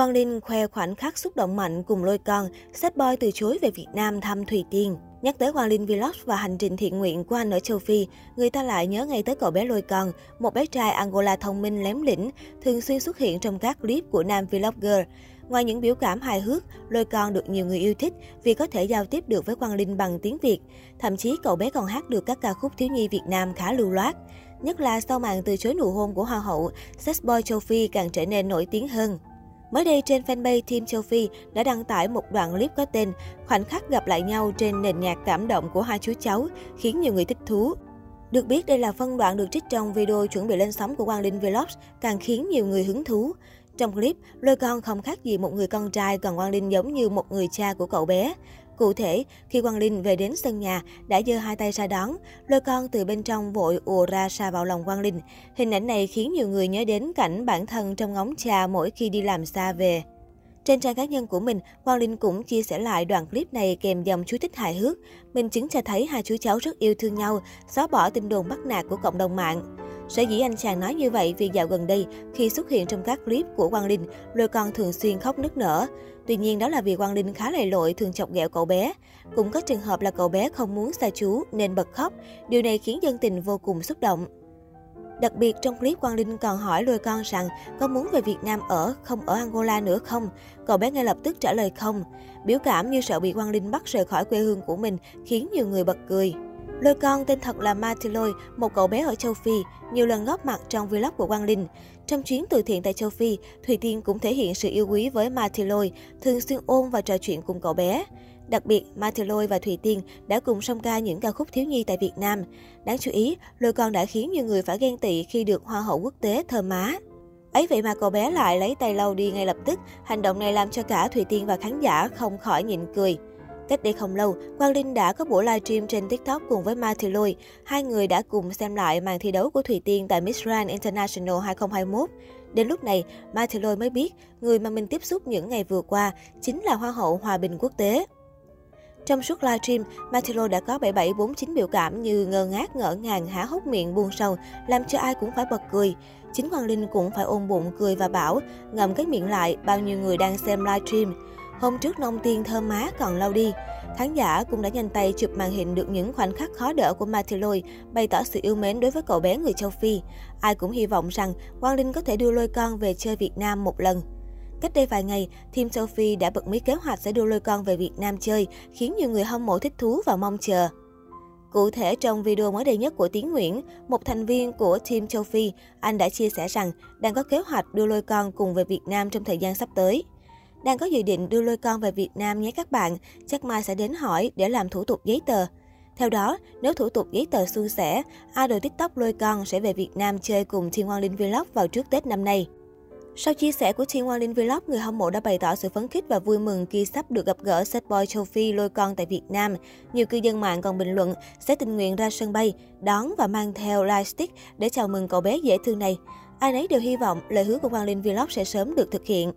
Quang Linh khoe khoảnh khắc xúc động mạnh cùng lôi con, Sách boy từ chối về Việt Nam thăm Thùy Tiên. Nhắc tới Quang Linh Vlog và hành trình thiện nguyện của anh ở châu Phi, người ta lại nhớ ngay tới cậu bé lôi con, một bé trai Angola thông minh lém lĩnh, thường xuyên xuất hiện trong các clip của nam vlogger. Ngoài những biểu cảm hài hước, lôi con được nhiều người yêu thích vì có thể giao tiếp được với Quang Linh bằng tiếng Việt. Thậm chí cậu bé còn hát được các ca khúc thiếu nhi Việt Nam khá lưu loát. Nhất là sau màn từ chối nụ hôn của Hoa hậu, sex boy châu Phi càng trở nên nổi tiếng hơn. Mới đây trên fanpage Team Châu Phi đã đăng tải một đoạn clip có tên Khoảnh khắc gặp lại nhau trên nền nhạc cảm động của hai chú cháu, khiến nhiều người thích thú. Được biết đây là phân đoạn được trích trong video chuẩn bị lên sóng của Quang Linh Vlogs, càng khiến nhiều người hứng thú. Trong clip, lôi con không khác gì một người con trai, còn Quang Linh giống như một người cha của cậu bé. Cụ thể, khi Quang Linh về đến sân nhà, đã giơ hai tay ra đón, lôi con từ bên trong vội ùa ra xa vào lòng Quang Linh. Hình ảnh này khiến nhiều người nhớ đến cảnh bản thân trong ngóng cha mỗi khi đi làm xa về. Trên trang cá nhân của mình, Quang Linh cũng chia sẻ lại đoạn clip này kèm dòng chú thích hài hước. mình chứng cho thấy hai chú cháu rất yêu thương nhau, xóa bỏ tin đồn bắt nạt của cộng đồng mạng. Sở dĩ anh chàng nói như vậy vì dạo gần đây, khi xuất hiện trong các clip của Quang Linh, lôi con thường xuyên khóc nức nở. Tuy nhiên đó là vì Quang Linh khá lầy lội thường chọc ghẹo cậu bé. Cũng có trường hợp là cậu bé không muốn xa chú nên bật khóc. Điều này khiến dân tình vô cùng xúc động. Đặc biệt trong clip Quang Linh còn hỏi lôi con rằng có muốn về Việt Nam ở, không ở Angola nữa không? Cậu bé ngay lập tức trả lời không. Biểu cảm như sợ bị Quang Linh bắt rời khỏi quê hương của mình khiến nhiều người bật cười. Lôi con tên thật là Matiloy, một cậu bé ở châu Phi, nhiều lần góp mặt trong vlog của Quang Linh. Trong chuyến từ thiện tại châu Phi, Thùy Tiên cũng thể hiện sự yêu quý với Matiloy, thường xuyên ôm và trò chuyện cùng cậu bé. Đặc biệt, Matiloy và Thùy Tiên đã cùng song ca những ca khúc thiếu nhi tại Việt Nam. Đáng chú ý, Lôi con đã khiến nhiều người phải ghen tị khi được Hoa hậu quốc tế thơm má. Ấy vậy mà cậu bé lại lấy tay lau đi ngay lập tức, hành động này làm cho cả Thùy Tiên và khán giả không khỏi nhịn cười. Cách đây không lâu, Quang Linh đã có buổi livestream trên TikTok cùng với Ma Thị Lôi. Hai người đã cùng xem lại màn thi đấu của Thủy Tiên tại Miss Grand International 2021. Đến lúc này, Ma Thị Lôi mới biết người mà mình tiếp xúc những ngày vừa qua chính là Hoa hậu Hòa bình quốc tế. Trong suốt livestream, Mathilo đã có 7749 biểu cảm như ngơ ngác, ngỡ ngàng, há hốc miệng, buồn sầu, làm cho ai cũng phải bật cười. Chính Quang Linh cũng phải ôm bụng cười và bảo, ngậm cái miệng lại, bao nhiêu người đang xem livestream. Hôm trước nông tiên thơm má còn lâu đi. Khán giả cũng đã nhanh tay chụp màn hình được những khoảnh khắc khó đỡ của Matiloi, bày tỏ sự yêu mến đối với cậu bé người châu Phi. Ai cũng hy vọng rằng Quang Linh có thể đưa lôi con về chơi Việt Nam một lần. Cách đây vài ngày, Team Sophie đã bật mí kế hoạch sẽ đưa lôi con về Việt Nam chơi, khiến nhiều người hâm mộ thích thú và mong chờ. Cụ thể trong video mới đây nhất của Tiến Nguyễn, một thành viên của Team Châu Phi, anh đã chia sẻ rằng đang có kế hoạch đưa lôi con cùng về Việt Nam trong thời gian sắp tới. Đang có dự định đưa lôi con về Việt Nam nhé các bạn, chắc mai sẽ đến hỏi để làm thủ tục giấy tờ. Theo đó, nếu thủ tục giấy tờ suôn sẻ, idol TikTok lôi con sẽ về Việt Nam chơi cùng Thiên Quang Linh Vlog vào trước Tết năm nay. Sau chia sẻ của Thiên Quang Linh Vlog, người hâm mộ đã bày tỏ sự phấn khích và vui mừng khi sắp được gặp gỡ set boy châu Phi lôi con tại Việt Nam. Nhiều cư dân mạng còn bình luận sẽ tình nguyện ra sân bay, đón và mang theo lightstick để chào mừng cậu bé dễ thương này. Ai nấy đều hy vọng lời hứa của Quang Linh Vlog sẽ sớm được thực hiện.